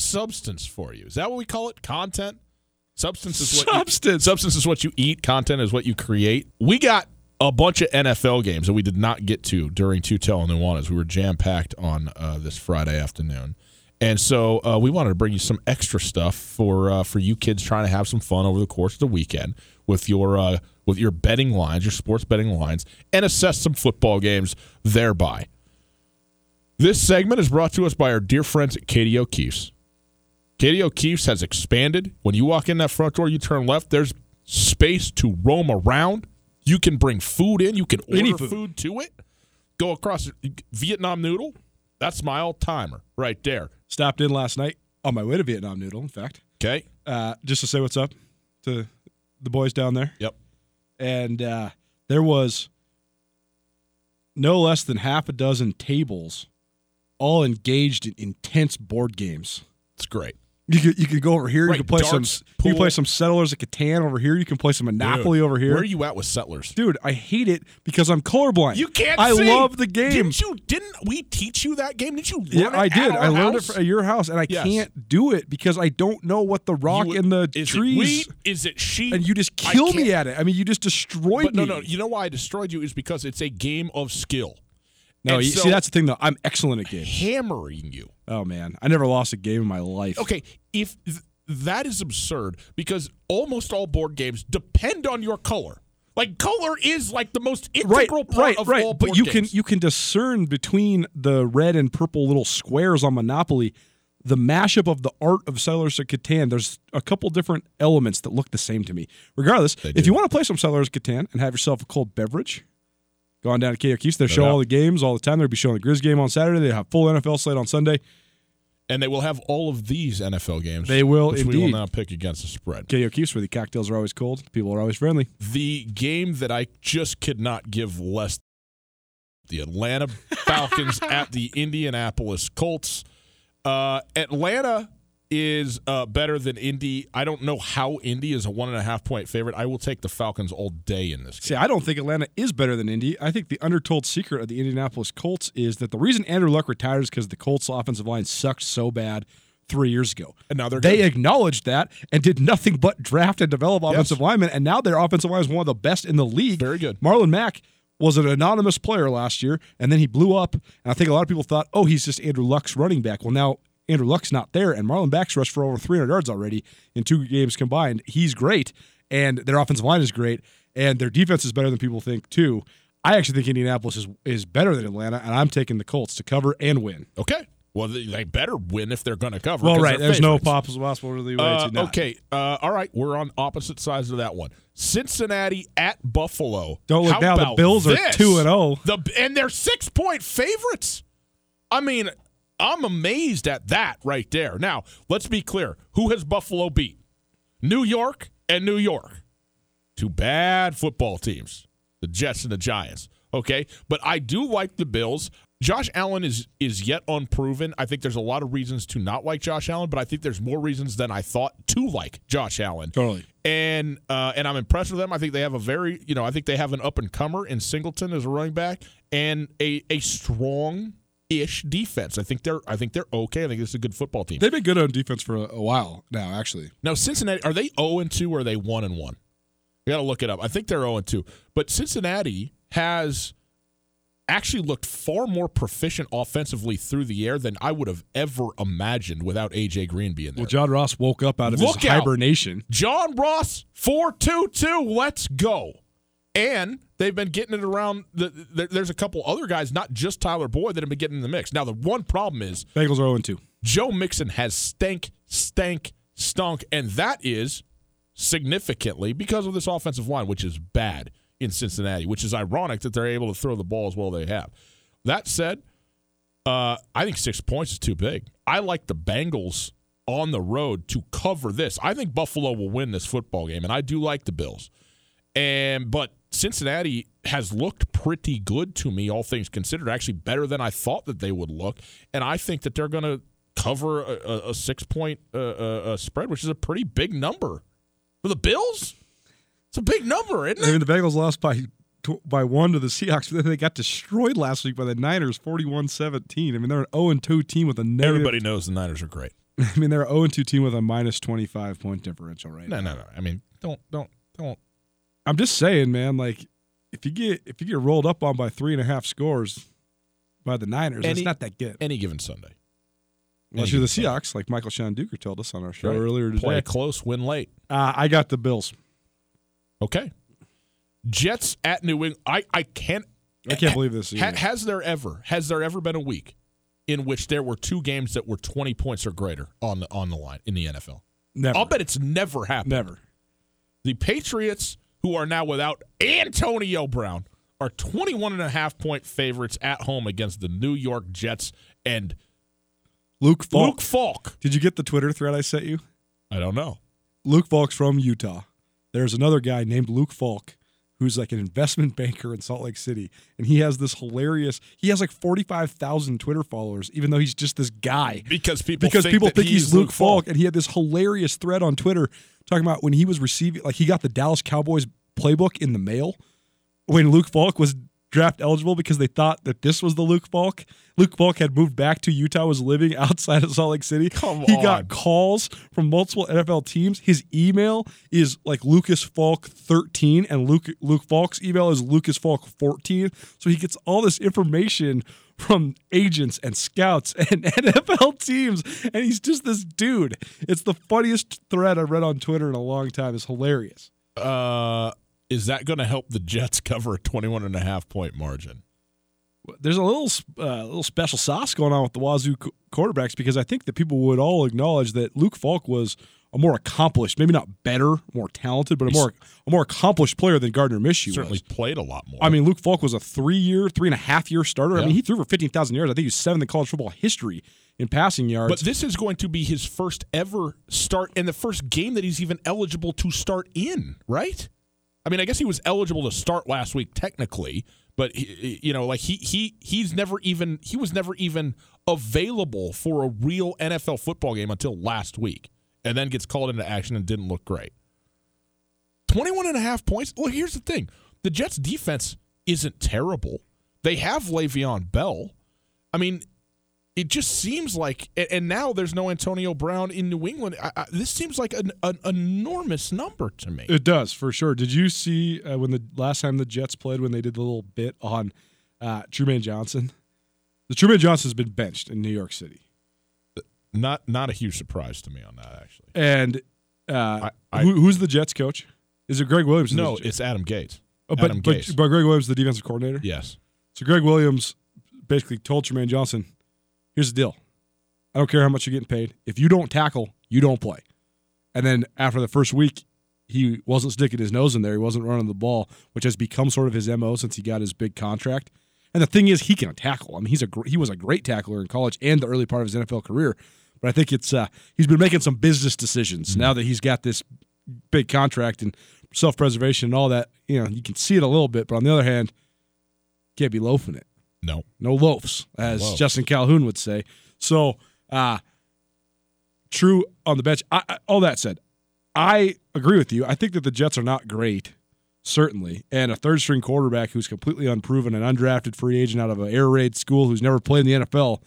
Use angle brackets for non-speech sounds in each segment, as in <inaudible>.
substance for you. Is that what we call it? Content? Substance is what Substance. You, substance is what you eat. Content is what you create. We got a bunch of NFL games that we did not get to during Two Tutel and Nuanez. We were jam packed on uh, this Friday afternoon, and so uh, we wanted to bring you some extra stuff for uh, for you kids trying to have some fun over the course of the weekend with your uh, with your betting lines, your sports betting lines, and assess some football games thereby. This segment is brought to us by our dear friends at Katie O'Keefe's. Katie O'Keefe's has expanded. When you walk in that front door, you turn left, there's space to roam around. You can bring food in, you can order food. food. to it. Go across Vietnam noodle. That's my all timer right there. Stopped in last night on my way to Vietnam Noodle, in fact, Okay. uh, just to say what's up to the boys down there. Yep. And uh, there was no less than half a dozen tables all engaged in intense board games. It's great. You could you could go over here. Right, you could play darts, some. You can play some Settlers of Catan over here. You can play some Monopoly Dude, over here. Where are you at with Settlers? Dude, I hate it because I'm colorblind. You can't I see. love the game. Didn't you? Didn't we teach you that game? Didn't you? Yeah, it I did. I learned house? it at your house, and I Yes. can't do it because I don't know what the rock You- and the is trees. It? Is it sheep? and you just kill me at it. I mean, you just destroyed But no, no. You know why I destroyed you is because it's a game of skill. No, And you, so see, that's the thing, though. I'm excellent at games. hammering you. Oh man, I never lost a game in my life. Okay, if th- that is absurd because almost all board games depend on your color. Like color is like the most Right, integral part right, of right. all But you games. can you can discern between the red and purple little squares on Monopoly. The mashup of the art of Settlers of Catan. There's a couple different elements that look the same to me. Regardless, if you want to play some Settlers of Catan and have yourself a cold beverage, go on down to KO Keys. They show doubt. all the games all the time. They'll be showing the Grizz game on Saturday. They have full NFL slate on Sunday. and they will have all of these NFL games. They will which we will now pick against the spread. KO Keys where the cocktails are always cold. People are always friendly. The game that I just could not give less. The Atlanta Falcons <laughs> at the Indianapolis Colts. Uh, Atlanta is uh, better than Indy. I don't know how Indy is a one and a half point favorite. I will take the Falcons all day in this game. See, I don't think Atlanta is better than Indy. I think the undertold secret of the Indianapolis Colts is that the reason Andrew Luck retired is because the Colts offensive line sucked so bad three years ago. And now they're They good. acknowledged that and did nothing but draft and develop offensive linemen, and now their offensive line is one of the best in the league. Very good. Marlon Mack was an anonymous player last year, and then he blew up. And I think a lot of people thought, oh, he's just Andrew Luck's running back. Well, now Andrew Luck's not there, and Marlon Mack's rushed for over 300 yards already in two games combined. He's great, and their offensive line is great, and their defense is better than people think too. I actually think Indianapolis is is better than Atlanta, and I'm taking the Colts to cover and win. Okay. Well, they, better win if they're going to cover. Well, right. There's no possible possibility way Uh, okay. Uh, all right. We're on opposite sides of that one. Cincinnati at Buffalo. Don't look How now. The Bills are this? 2 and oh. The and they're six point favorites. I mean, I'm amazed at that right there. Now, let's be clear. Who has Buffalo beat? New York and New York. Two bad football teams. The Jets and the Giants. Okay. But I do like the Bills. Josh Allen is is yet unproven. I think there's a lot of reasons to not like Josh Allen, but I think there's more reasons than I thought to like Josh Allen. Totally. And uh, and I'm impressed with them. I think they have a very you know I think they have an up and comer in Singleton as a running back and a a strong ish defense. I think they're I think they're okay. I think this is a good football team. They've been good on defense for a, a while now, actually. Now Cincinnati are they 0 and 2 or are they 1 and 1? We got to look it up. I think they're 0 and 2. But Cincinnati has actually looked far more proficient offensively through the air than I would have ever imagined without AJ Green being there. Well, John Ross woke up out of Look his out. hibernation. John Ross 422. Let's go. And they've been getting it around. The, there- there's a couple other guys, not just Tyler Boyd, that have been getting in the mix. Now, the one problem is Bengals are 0 2. Joe Mixon has stank, stank, stunk, and that is significantly because of this offensive line, which is bad in Cincinnati, which is ironic that they're able to throw the ball as well as they have. That said, uh, I think six points is too big. I like the Bengals on the road to cover this. I think Buffalo will win this football game, and I do like the Bills. And but Cincinnati has looked pretty good to me, all things considered. Actually, better than I thought that they would look, and I think that they're going to cover a, a, six point uh, uh, uh, spread, which is a pretty big number for the Bills. It's a big number, isn't it? I mean, the Bengals lost by by one to the Seahawks, but then they got destroyed last week by the Niners 41 17. I mean, they're an 0 2 team with a negative. Everybody knows the Niners are great. <laughs> I mean, they're an 0 2 team with a minus 25 point differential right No, now. no, no. I mean, don't, don't, don't. I'm just saying, man, like, if you get if you get rolled up on by three and a half scores by the Niners, Any- it's not that good. Any given Sunday, Unless you're the Seahawks, like Michael Shanduker told us on our show Right. earlier play today. close, win late. Uh, I got the Bills. Okay. Jets at New England. I, I can't. I can't believe this. Ha- has there ever has there ever been a week in which there were two games that were 20 points or greater on the on the line in the NFL? Never. I'll bet it's never happened. Never. The Patriots, who are now without Antonio Brown, are 21 and a half point favorites at home against the New York Jets and Luke Falk. Luke Falk. Did you get the Twitter thread I sent you? I don't know. Luke Falk's from Utah. There's another guy named Luke Falk who's like an investment <laughs> banker in Salt Lake City. And he has this hilarious, he has like 45,000 Twitter followers, even though he's just this guy. Because people Because think people think he's, Luke Falk. Falk. And he had this hilarious thread on Twitter talking about when he was receiving, like he got the Dallas Cowboys playbook in the mail when Luke Falk was draft eligible because they thought that this was the Luke Falk. Luke Falk had moved back to Utah, was living <laughs> outside of Salt Lake City. Come he on. got calls from multiple NFL teams. His email is like Lucas Falk 13, and Luke Luke Falk's email is Lucas Falk 14. So he gets all this information from agents and scouts <laughs> and NFL teams, and he's just this dude. It's the funniest thread I read on Twitter in a long time. It's hilarious. Uh, is that going to help the Jets cover a 21 and a half point margin? there's a little uh, little special sauce going on with the Wazoo qu- quarterbacks because I think that people would all acknowledge that Luke Falk was a more accomplished, maybe not better, more talented, but a more a more accomplished player than Gardner Minshew Certainly was. played a lot more. I mean, Luke Falk was a three year, three and a half year starter. I mean, he threw for fifteen thousand yards. I think he was seventh in college football history in passing yards. But this is going to be his first ever start and the first game that he's even eligible to start in, right? I mean, I guess he was eligible to start last week technically, but he, you know, like he he he's never even he was never even available for a real NFL football game until last week and then gets called into action and didn't look great. 21 and a half points. Well, here's the thing. The Jets defense isn't terrible. They have Le'Veon Bell. I mean, it just seems like, and- and now there's no Antonio Brown in New England. I, I, this seems like an, an enormous number to me. It does for sure. Did you see uh, when the last time the Jets played when they did the little bit on uh, Trumaine Johnson? The Trumaine Johnson's been benched in New York City. Not not a huge surprise to me on that actually. And uh, I- I- who, who's the Jets coach? Is it Gregg Williams? No, it's Adam Gates. oh, but, Adam but, Gase. but Gregg Williams, the defensive coordinator. Yes. So Gregg Williams basically told Trumaine Johnson, "Here's the deal. I don't care how much you're getting paid. If you don't tackle, you don't play." And then after the first week, he wasn't sticking his nose in there. He wasn't running the ball, which has become sort of his mo since he got his big contract. And the thing is, he can tackle. I mean, he's a he was a great tackler in college and the early part of his NFL career. But I think it's uh, he's been making some business decisions now that he's got this big contract and self preservation and all that. You know, you can see it a little bit, but on the other hand, can't be loafing it. No. no loafs, as. Justin Calhoun would say. So, uh, true on the bench. I, I, all that said, I agree with you. I think that the Jets are not great, certainly, and a third string quarterback who's completely unproven, an undrafted free agent out of an air raid school who's never played in the NFL.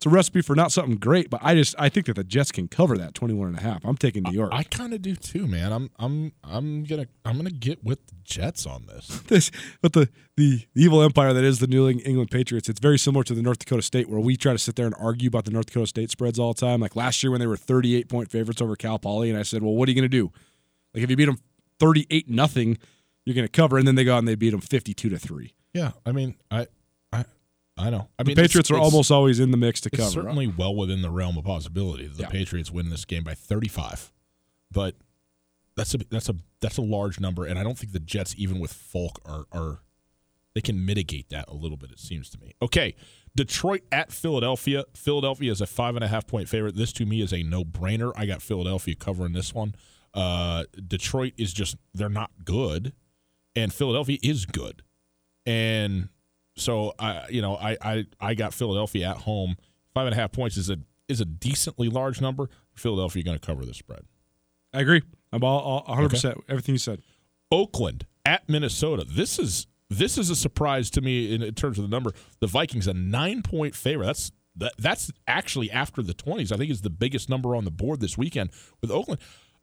It's a recipe for not something great, but I just I think that the Jets can cover that 21 and a half. I'm taking New York. I kind of do too, man. I'm I'm I'm gonna I'm gonna get with the Jets on this. <laughs> this, but the, the evil empire that is the New England Patriots, it's very similar to the North Dakota State, where we try to sit there and argue about the North Dakota State spreads all the time. Like last year when they were 38 point favorites over Cal Poly, and I said, well, what are you going to do? Like if you beat them 38 nothing, you're going to cover, and then they go out and they beat them 52 to three. Yeah, I mean, I I know. I The mean, Patriots it's- are it's- almost always in the mix to cover. certainly well within the realm of possibility that the Yeah. Patriots win this game by 35, but that's a that's a that's a large number, and I don't think the Jets, even with Falk, are are they can mitigate that a little bit. It seems to me. Okay, Detroit at Philadelphia. Philadelphia is a five and a half point favorite. This to me is a no brainer. I got Philadelphia covering this one. Uh, Detroit is just they're not good, and Philadelphia is good, and so I you know I I I got Philadelphia at home. Five and a half points is a is a decently large number. Philadelphia going to cover the spread. I agree. I'm all, all 100% everything you said. Oakland at Minnesota. This is this is a surprise to me in, in terms of the number. The Vikings a nine point favorite. That's that, that's actually after the twenties. I think is the biggest number on the board this weekend with Oakland.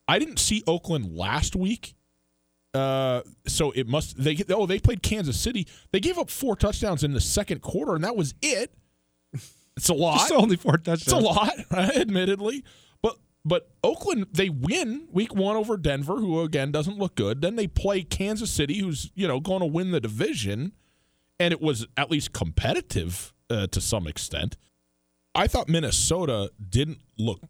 I didn't see Oakland last week, uh, so it must they oh they played Kansas City. They gave up four touchdowns in the second quarter, and that was it. It's a lot. Just only four touchdowns. It's a lot, <laughs> admittedly. But but Oakland they win week one over Denver, who again doesn't look good. Then they play Kansas City, who's you know going to win the division, and it was at least competitive uh, to some extent. I thought Minnesota didn't look.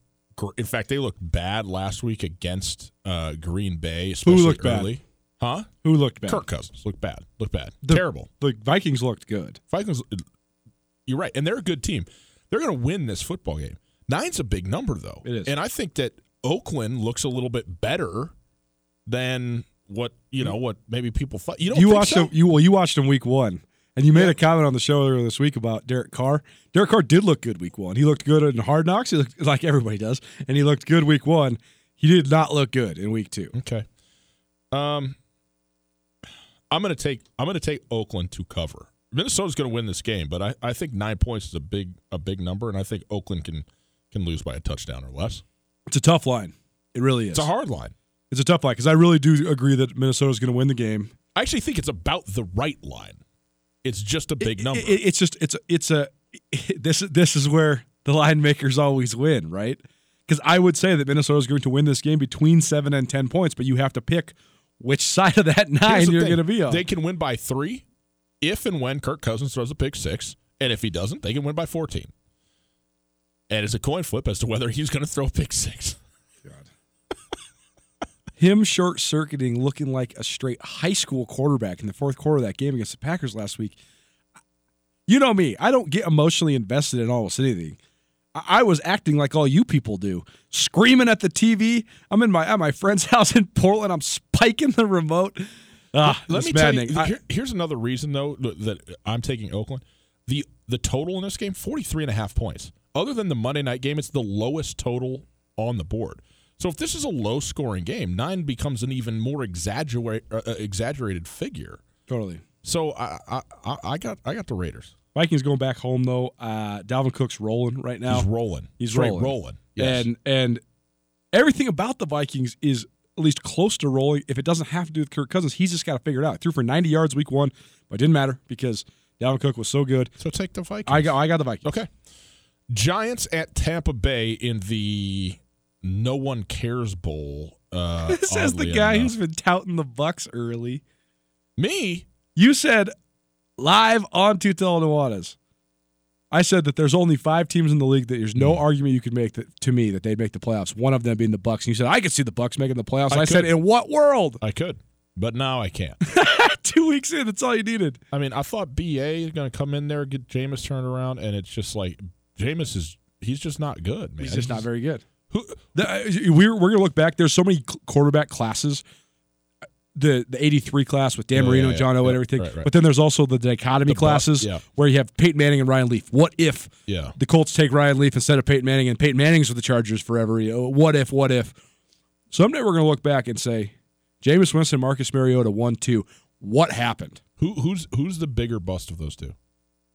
In fact, they looked bad last week against uh, Green Bay, especially looked bad? Huh? Who looked bad? Kirk Cousins looked bad. Looked bad. The- Terrible. The Vikings looked good. Vikings, you're right, and they're a good team. They're going to win this football game. Nine's a big number, though. It is. and I think that Oakland looks a little bit better than what you know what maybe people thought. You don't you think watched so? him. You well, you watched them week one, and you made a comment on the show earlier this week about Derek Carr. Derek Carr did look good week one. He looked good in Hard Knocks. He looked <laughs> like everybody does, and he looked good week one. He did not look good in week two. Okay. Um, I'm going to take I'm going to take Oakland to cover. Minnesota's going to win this game, but I, I think nine points is a big a big number, and I think Oakland can can lose by a touchdown or less. It's a tough line. It really is. It's a hard line. It's a tough line because I really do agree that Minnesota's going to win the game. I actually think it's about the right line. It's just a big It- number. it- it's just it's a, it's a <laughs> this this is where the line makers always win, right? Because I would say that Minnesota is going to win this game between seven and ten points, but you have to pick which side of that <laughs> nine you're going to be on. They can win by three if and when Kirk Cousins throws a pick six, and if he doesn't, they can win by fourteen. And it's a coin flip as to whether he's going to throw a pick six. God. <laughs> him short circuiting, looking like a straight high school quarterback in the fourth quarter of that game against the Packers last week. You know me, I don't get emotionally invested in almost anything. I was acting like all you people do, screaming at the TV. I'm in my at my friend's <laughs> house in Portland. I'm spiking the remote. Ah, Let me tell you. here- here's another reason though that I'm taking Oakland. The the total in this game 43 and a half points. Other than the Monday night game, it's the lowest total on the board. So if this is a low scoring game, nine becomes an even more exaggerate, uh, uh, exaggerated figure. totally. So I I I got I got the Raiders. Vikings going back home though. Uh, Dalvin Cook's rolling right now. He's rolling. He's Straight rolling. rolling. Yes. And and everything about the Vikings is at least close to rolling. If it doesn't have to do with Kirk Cousins, he's just got to figure it out. Threw for 90 yards week one, but it didn't matter because Dalvin Cook was so good. so take the Vikings. I got I got the Vikings. Okay. Giants at Tampa Bay in the No One Cares Bowl. Uh, <laughs> This is the guy enough. who's been touting the Bucks early. me. You said live on Two Nuanez. I said that there's only five teams in the league that there's no Hmm. argument you could make that, to me that they'd make the playoffs. One of them being the Bucks. And you said I could see the Bucks making the playoffs. And I I, said, in what world? I could, but now I can't. <laughs> Two weeks in, that's all you needed. I mean, I thought BA is going to come in there get Jameis turned around, and it's just like Jameis is he's just not good, man. He's just not very good. Who, The- uh, we're we're gonna look back. There's so many quarterback classes. The the '83 class with Dan Marino yeah, and John yeah, O and yeah. everything. Right, right. But then there's also the dichotomy bu- classes yeah. where you have Peyton Manning and Ryan Leaf. What if Yeah. the Colts take Ryan Leaf instead of Peyton Manning and Peyton Manning's with the Chargers forever? You know, what if? What if? Someday we're going to look back and say, Jameis Winston, Marcus Mariota, one two. What happened? Who who's who's the bigger bust of those two?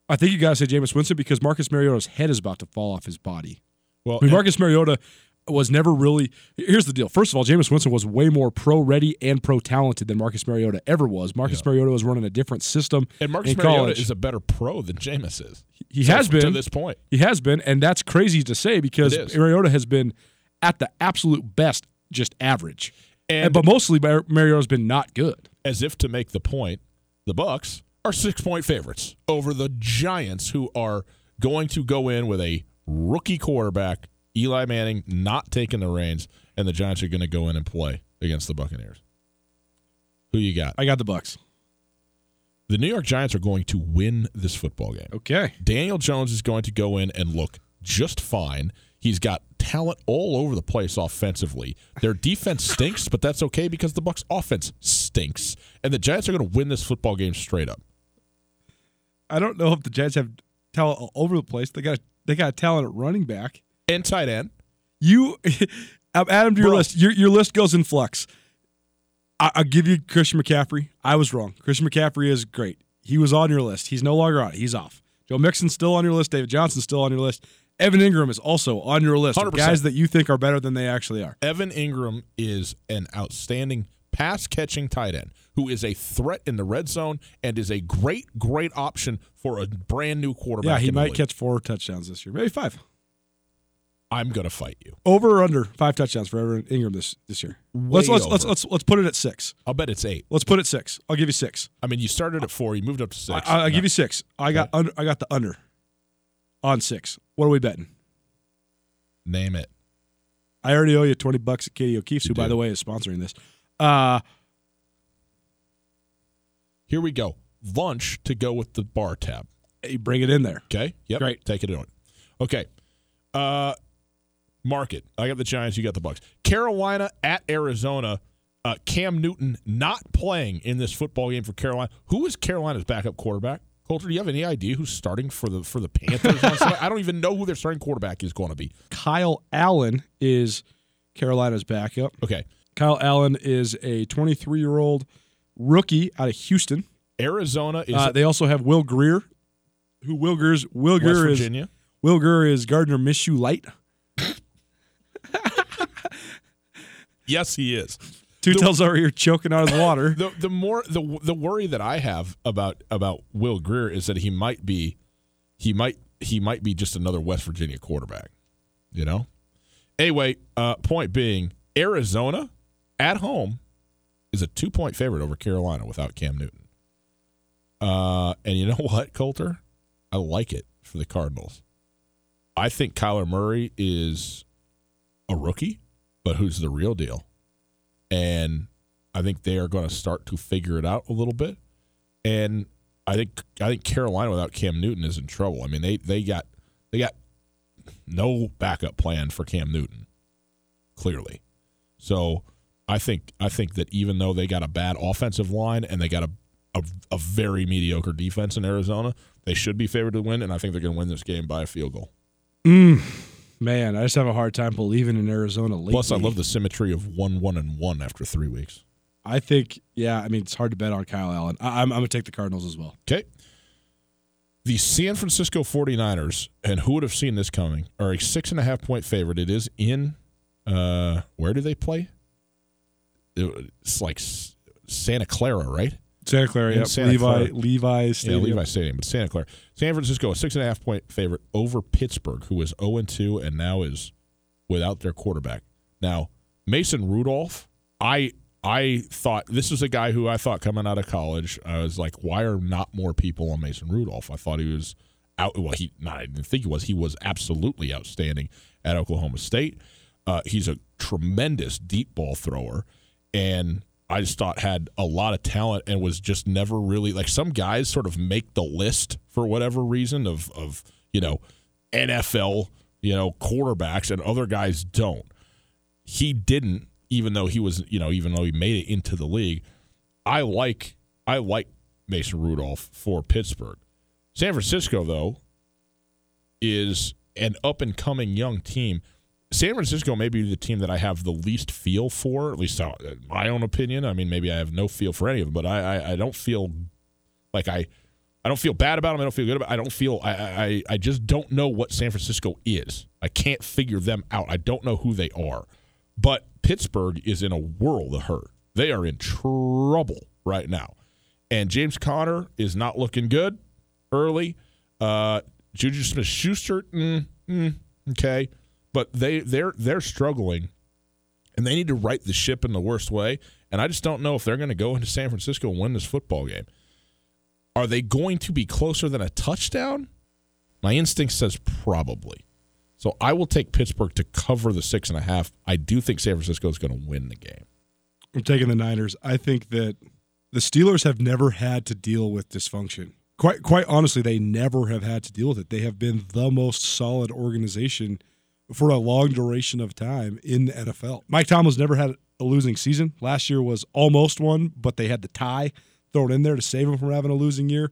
I think you got to say Jameis Winston because Marcus Mariota's head is about to fall off his body. Well, I mean, Marcus Mariota was never really. Here's the deal. First of all, Jameis Winston was way more pro ready and pro talented than Marcus Mariota ever was. Marcus Yeah. Mariota was running a different system. and Marcus Mariota college. is a better pro than Jameis is. He So has been. to this point. He has been, and that's crazy to say because Mariota has been at the absolute best, just average. And but mostly Mar- Mariota's been not good. as if to make the point, the Bucks are six point favorites over the Giants, who are going to go in with a rookie quarterback, Eli Manning, not taking the reins, and the Giants are going to go in and play against the Buccaneers. Who you got? I got the Bucks. The New York Giants are going to win this football game. Okay. Daniel Jones is going to go in and look just fine. He's got talent all over the place offensively. Their defense stinks, but that's okay because the Bucks offense stinks. And the Giants are going to win this football game straight up. I don't know if the Giants have talent all over the place. They got they got talent at running back. And tight end. You, <laughs> I'm Adam to your Bro. list. Your your list goes in flux. I, I'll give you Christian McCaffrey. I was wrong. Christian McCaffrey is great. He was on your list. He's no longer on it. He's off. Joe Mixon's still on your list. David Johnson's still on your list. Evan Engram is also on your list guys that you think are better than they actually are. Evan Engram is an outstanding pass catching tight end who is a threat in the red zone and is a great, great option for a brand new quarterback. Yeah, he might catch four touchdowns this year, maybe five. I'm going to fight you. Over or under five touchdowns for Evan Engram this this year. Way let's let's, let's let's let's put it at six. I'll bet it's eight. Let's put it six. I'll give you six. I mean, you started at four, you moved up to six. I, I'll No. give you six. I got under. I got the under on six. What are we betting? Name it. I already owe you twenty bucks at Katie O'Keefe's, You who by the way is sponsoring this. Uh, Here we go. Lunch to go with the bar tab. hey, bring it in there. Okay. Yep. Great. Take it on. Okay. Uh, market. I got the Giants. You got the Bucks. Carolina at Arizona. Uh, Cam Newton not playing in this football game for Carolina. Who is Carolina's backup quarterback? Colter, do you have any idea who's starting for the for the Panthers? <laughs> I don't even know who their starting quarterback is going to be. Kyle Allen is Carolina's backup. Okay. Kyle Allen is a 23 year old rookie out of Houston. Arizona is Uh, they also have Will Grier, who Will Grier's Will Grier is Virginia. Will Grier is Gardner Minshew light. Yes, he is. Two tells over here choking on his water. <laughs> the the more the the worry that I have about about Will Grier is that he might be he might he might be just another West Virginia quarterback. You know. Anyway, uh, point being, Arizona at home is a two point favorite over Carolina without Cam Newton. Uh, and you know <laughs> what, Colter? I like it for the Cardinals. I think Kyler Murray is a rookie, but who's the real deal? And I think they are going to start to figure it out a little bit. And I think I think Carolina without Cam Newton is in trouble. I mean, they they got they got no backup plan for Cam Newton, clearly. So I think I think that even though they got a bad offensive line and they got a a, a very mediocre defense in Arizona, they should be favored to win, and I think they're going to win this game by a field goal. Mm, man, I just have a hard time believing in Arizona lately. Plus, I love the symmetry of one, one, and one after three weeks. I think, yeah, I mean, it's hard to bet on Kyle Allen. I, I'm, I'm going to take the Cardinals as well. Okay. The San Francisco 49ers, and who would have seen this coming, are a six and a half point favorite. It is in, uh, where do they play? It's like Santa Clara, right? Santa Clara, yep. Santa Levi, Clara. Levi Yeah, Stadium. Levi Stadium, but Santa Clara. San Francisco, a six and a half point favorite over Pittsburgh, who is 0 2 and now is without their quarterback. Now, Mason Rudolph, I I thought this was a guy who I thought coming out of college, I was like, why are not more people on Mason Rudolph? I thought he was out. Well, he not. I didn't think he was. He was absolutely outstanding at Oklahoma State. Uh, he's a tremendous deep ball thrower, and I just thought had a lot of talent and was just never really like some guys sort of make the list for whatever reason of of you know NFL you know quarterbacks and other guys don't. He didn't, even though he was you know even though he made it into the league. I like I like Mason Rudolph for Pittsburgh. San Francisco though is an up and coming young team. San Francisco may be the team that I have the least feel for, at least uh, my own opinion. I mean, maybe I have no feel for any of them, but I, I, I don't feel like I I don't feel bad about them. I don't feel good about. I don't feel. I, I I just don't know what San Francisco is. I can't figure them out. I don't know who they are. But Pittsburgh is in a world of hurt. They are in trouble right now, and James Conner is not looking good early. Uh, Juju Smith Schuster, mm, mm, okay, but they they're they're struggling, and they need to right the ship in the worst way. And I just don't know if they're going to go into San Francisco and win this football game. Are they going to be closer than a touchdown? My instinct says probably. So I will take Pittsburgh to cover the six and a half. I do think San Francisco is going to win the game. I'm taking the Niners. I think that the Steelers have never had to deal with dysfunction. Quite quite honestly, they never have had to deal with it. They have been the most solid organization for a long duration of time in the NFL. Mike Tomlin's never had a losing season. Last year was almost one, but they had the tie thrown in there to save him from having a losing year.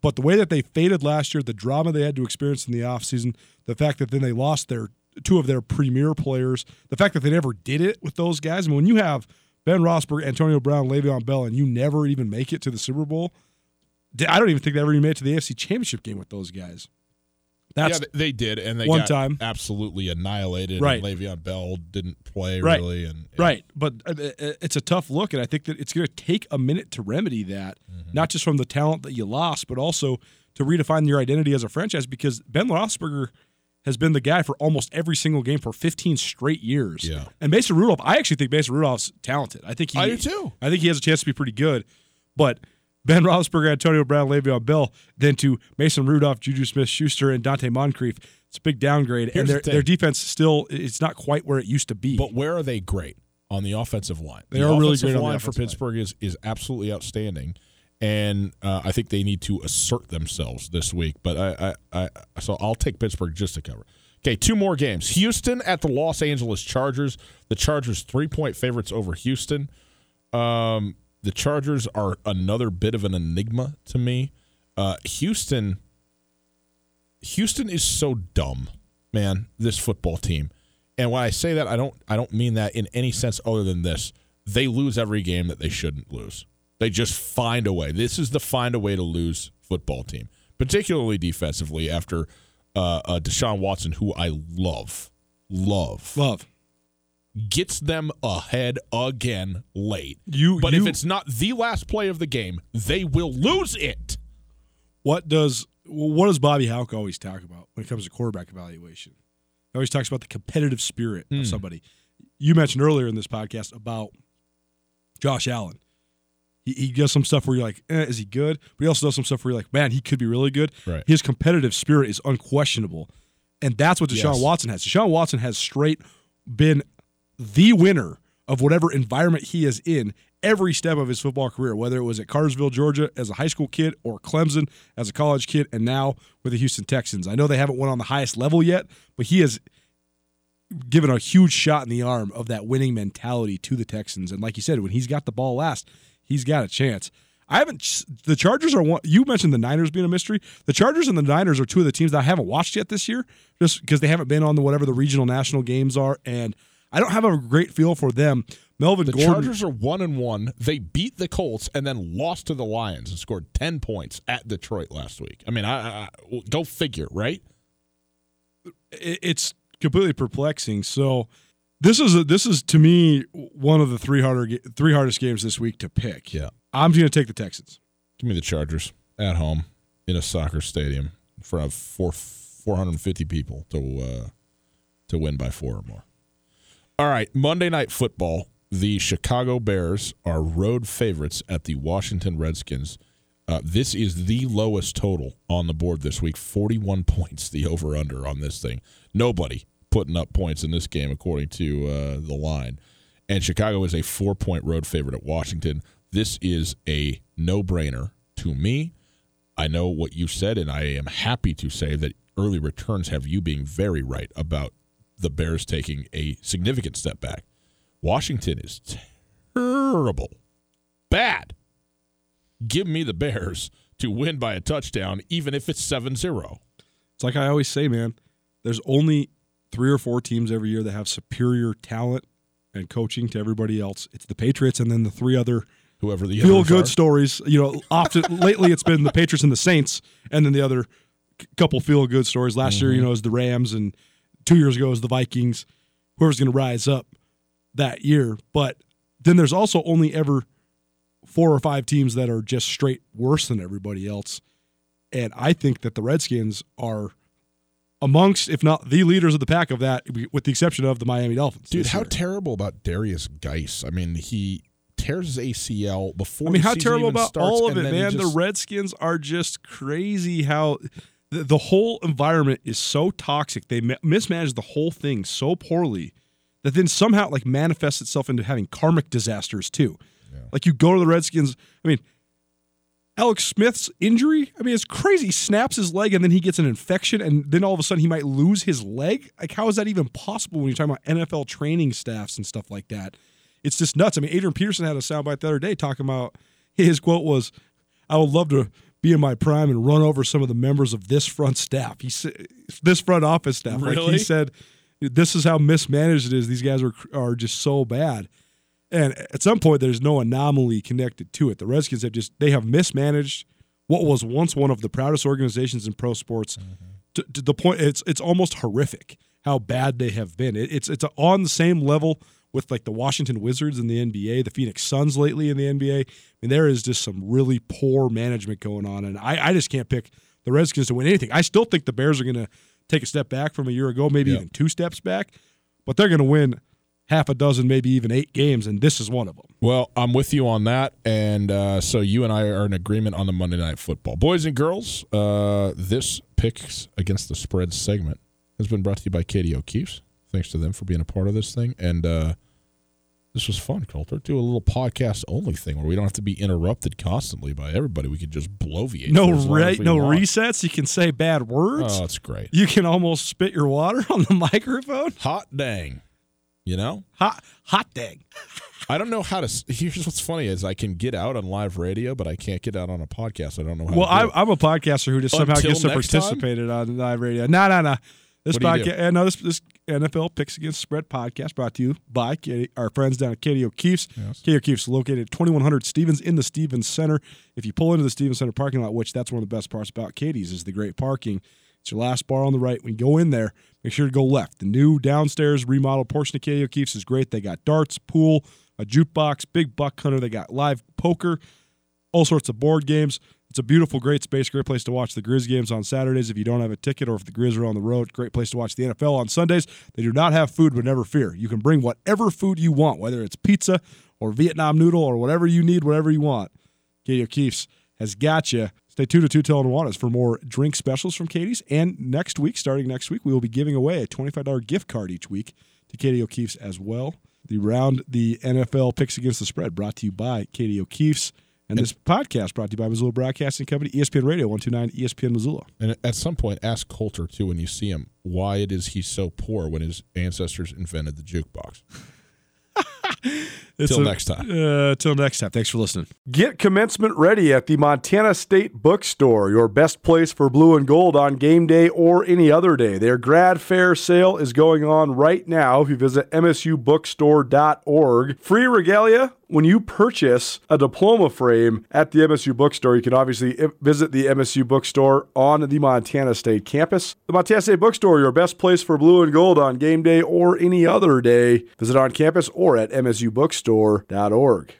But the way that they faded last year, the drama they had to experience in the offseason, the fact that then they lost their two of their premier players, the fact that they never did it with those guys. I mean, when you have Ben Roethlisberger, Antonio Brown, Le'Veon Bell, and you never even make it to the Super Bowl, I don't even think they ever even made it to the AFC Championship game with those guys. That's yeah, they did, and they one time absolutely annihilated. Right, Le'Veon Bell didn't play right. really, and right. But uh, uh, it's a tough look, and I think that it's going to take a minute to remedy that, mm-hmm. not just from the talent that you lost, but also to redefine your identity as a franchise. Because Ben Roethlisberger has been the guy for almost every single game for 15 straight years. Yeah, and Mason Rudolph, I actually think Mason Rudolph's talented. I think he, I do too. I think he has a chance to be pretty good, but Ben Roethlisberger, Antonio Brown, Le'Veon Bell, then to Mason Rudolph, Juju Smith Schuster, and Donte Moncrief. It's a big downgrade. Here's and their, the their defense still it's not quite where it used to be. But where are they great? On the offensive line. They the are really great line on the for Pittsburgh line. is is absolutely outstanding. And uh, I think they need to assert themselves this week. But I, I, I so I'll take Pittsburgh just to cover. Okay, two more games. Houston at the Los Angeles Chargers. The Chargers three point favorites over Houston. Um, the Chargers are another bit of an enigma to me. Uh, Houston, Houston is so dumb, man. This football team, and when I say that, I don't, I don't mean that in any sense other than this. They lose every game that they shouldn't lose. They just find a way. This is the find a way to lose football team, particularly defensively. After uh, uh, Deshaun Watson, who I love, love, love gets them ahead again late. You, but you, if it's not the last play of the game, they will lose it. What does what does Bobby Hauck always talk about when it comes to quarterback evaluation? He always talks about the competitive spirit mm. of hmm. somebody. You mentioned earlier in this podcast about Josh Allen. He, he does some stuff where you're like, eh, is he good? But he also does some stuff where you're like, man, he could be really good. Right. His competitive spirit is unquestionable. And that's what Deshaun yes. Watson has. Deshaun Watson has straight been the winner of whatever environment he is in every step of his football career, whether it was at Cartersville, Georgia as a high school kid or Clemson as a college kid, and now with the Houston Texans. I know they haven't won on the highest level yet, but he has given a huge shot in the arm of that winning mentality to the Texans. And like you said, when he's got the ball last, he's got a chance. I haven't. The Chargers are one. You mentioned the Niners being a mystery. The Chargers and the Niners are two of the teams that I haven't watched yet this year, just because they haven't been on the whatever the regional national games are, and I don't have a great feel for them. Melvin the Gordon. Chargers are one and one. They beat the Colts and then lost to the Lions and scored ten points at Detroit last week. I mean, I, I go figure, right? It's completely perplexing. So this is a, this is to me one of the three harder three hardest games this week to pick. Yeah, I'm going to take the Texans. Give me the Chargers at home in a soccer stadium in front of four 450 people to uh, to win by four or more. All right, Monday Night Football. The Chicago Bears are road favorites at the Washington Redskins. Uh, this is the lowest total on the board this week 41 <laughs> points, the over under on this thing. Nobody putting up points in this game, according to uh, the line. And Chicago is a four point road favorite at Washington. This is a no brainer to me. I know what you said, and I am happy to say that early returns have you being very right about the Bears taking a significant step back. Washington is terrible, bad. Give me the Bears to win by a touchdown, even if it's 7 0. It's like I always say, man, there's only three or four teams every year that have superior talent and coaching to everybody else. It's the Patriots and then the three other Whoever the feel good are. stories. You know, often <laughs> lately it's been the Patriots and the Saints, and then the other couple feel good stories. Last year, you mm-hmm. know, is the Rams, and two years ago is the Vikings. Whoever's going to rise up that year, but then there's also only ever four or five teams that are just straight worse than everybody else, and I think that the Redskins are amongst, if not the leaders of the pack of that, with the exception of the Miami Dolphins. Dude, how year. terrible about Derrius Guice? I mean, he tears his ACL before I mean, how terrible about starts, all of it, man. just- the Redskins are just crazy. How the, the whole environment is so toxic. They ma- mismanage the whole thing so poorly that then somehow like manifests itself into having karmic disasters too. Like you go to the Redskins. I mean, Alex Smith's injury. I mean, it's crazy. He snaps his leg and then he gets an infection, and then all of a sudden he might lose his leg. Like, how is that even possible when you're talking about NFL training staffs and stuff like that? It's just nuts. I mean, Adrian Peterson had a soundbite the other day talking about his quote was, "I would love to be in my prime and run over some of the members of this front staff." He said, "This front office staff." Like he said, "This is how mismanaged it is. These guys are are just so bad." And at some point, there's no anomaly connected to it. The Redskins have just they have mismanaged what was once one of the proudest organizations in pro sports mm-hmm. to, to the point it's it's almost horrific how bad they have been. It, it's it's on the same level with like the Washington Wizards in the NBA, the Phoenix Suns lately in the NBA. I mean, there is just some really poor management going on, and I, I just can't pick the Redskins to win anything. I still think the Bears are going to take a step back from a year ago, maybe even two steps back, but they're going to win half a dozen, maybe even eight games, and this is one of them. Well, I'm with you on that, and uh, so you and I are in agreement on the Monday Night Football. Boys and girls, uh, this picks against the spread segment has been brought to you by Katie O'Keefe's. Thanks to them for being a part of this thing, and uh, this was fun, Colter. Do a little podcast only thing where we don't have to be interrupted constantly by everybody. We could just bloviate. No re- no want. resets. You can say bad words. Oh, it's great. you can almost spit your water <laughs> on the microphone. Hot dang, you know. Hot hot dang. I don't know how to. Here's what's funny is I can get out on live radio, but I can't get out on a podcast. I don't know how. Well, to do I'm, it. I'm a podcaster who just somehow Until gets to participate on live radio. No, no, no. This podcast, no, this, this NFL Picks Against Spread podcast brought to you by Katie, our friends down at Katie O'Keefe's. Yes. Katie O'Keefe's located at 2100 Stevens in the Stevens Center. If you pull into the Stevens Center parking lot, which that's one of the best parts about Katie's is the great parking. It's your last bar on the right. When you go in there, make sure to go left. The new downstairs remodeled portion of Katie O'Keefe's is great. They got darts, pool, a jukebox, big buck hunter. They got live poker, all sorts of board games. It's a beautiful, great space, great place to watch the Grizz games on Saturdays if you don't have a ticket or if the Grizz are on the road. Great place to watch the NFL on Sundays. They do not have food, but never fear. You can bring whatever food you want, whether it's pizza or Vietnam noodle or whatever you need, whatever you want. Katie O'Keefe's has got you. Stay tuned to Two Tail and Nuanez for more drink specials from Katie's. And next week, starting next week, we will be giving away a $25 gift card each week to Katie O'Keefe's as well. The round the NFL picks against the spread brought to you by Katie O'Keefe's. And this podcast brought to you by Missoula Broadcasting Company, ESPN Radio 129 ESPN Missoula. And at some point, ask Colter too when you see him why it is he's so poor when his ancestors invented the jukebox. <laughs> It's Till next time. Uh, till next time. Thanks for listening. Get commencement ready at the Montana State Bookstore, your best place for blue and gold on game day or any other day. Their grad fair sale is going on right now if you visit msubookstore.org. Free regalia when you purchase a diploma frame at the MSU Bookstore. You can obviously visit the MSU Bookstore on the Montana State campus. The Montana State Bookstore, your best place for blue and gold on game day or any other day. Visit on campus or at msubookstore.org.